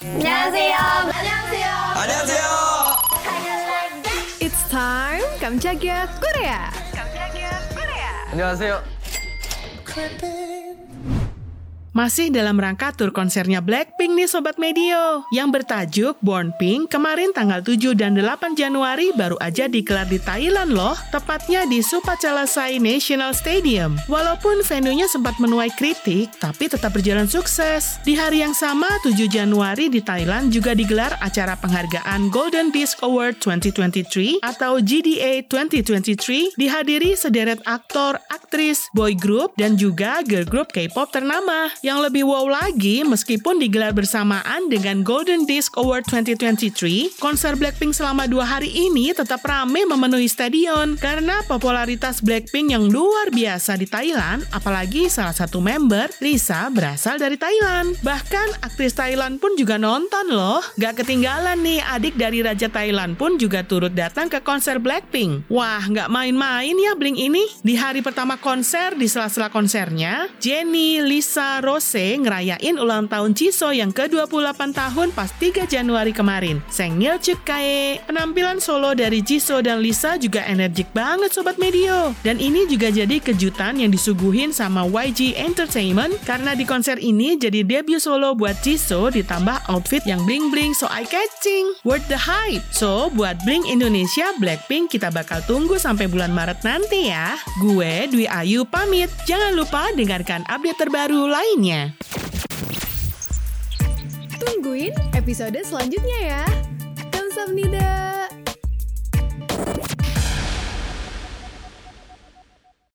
안녕하세요. 안녕하세요. 안녕하세요. It's time 깜짝이야 Korea. 안녕하세요. Masih dalam rangka tur konsernya Blackpink nih Sobat Medio. Yang bertajuk Born Pink kemarin tanggal 7 dan 8 Januari baru aja dikelar di Thailand loh. Tepatnya di Supachalasai National Stadium. Walaupun venue-nya sempat menuai kritik, tapi tetap berjalan sukses. Di hari yang sama, 7 Januari di Thailand juga digelar acara penghargaan Golden Disc Award 2023 atau GDA 2023 dihadiri sederet aktor, aktris, boy group, dan juga girl group K-pop ternama. Yang lebih wow lagi, meskipun digelar bersamaan dengan Golden Disc Award 2023, konser Blackpink selama dua hari ini tetap rame memenuhi stadion karena popularitas Blackpink yang luar biasa di Thailand, apalagi salah satu member, Lisa, berasal dari Thailand. Bahkan aktris Thailand pun juga nonton loh. Gak ketinggalan nih, adik dari Raja Thailand pun juga turut datang ke konser Blackpink. Wah, nggak main-main ya Blink ini. Di hari pertama konser, di sela-sela konsernya, Jennie, Lisa, Rose ngerayain ulang tahun Jisoo yang ke-28 tahun pas 3 Januari kemarin. Sengil Kae. Penampilan solo dari Jisoo dan Lisa juga energik banget Sobat Medio. Dan ini juga jadi kejutan yang disuguhin sama YG Entertainment karena di konser ini jadi debut solo buat Jisoo ditambah outfit yang bling-bling so eye-catching. Worth the hype. So, buat Blink Indonesia, Blackpink kita bakal tunggu sampai bulan Maret nanti ya. Gue Dwi Ayu pamit. Jangan lupa dengarkan update terbaru lainnya. Tungguin episode selanjutnya ya. Kamsahamnida.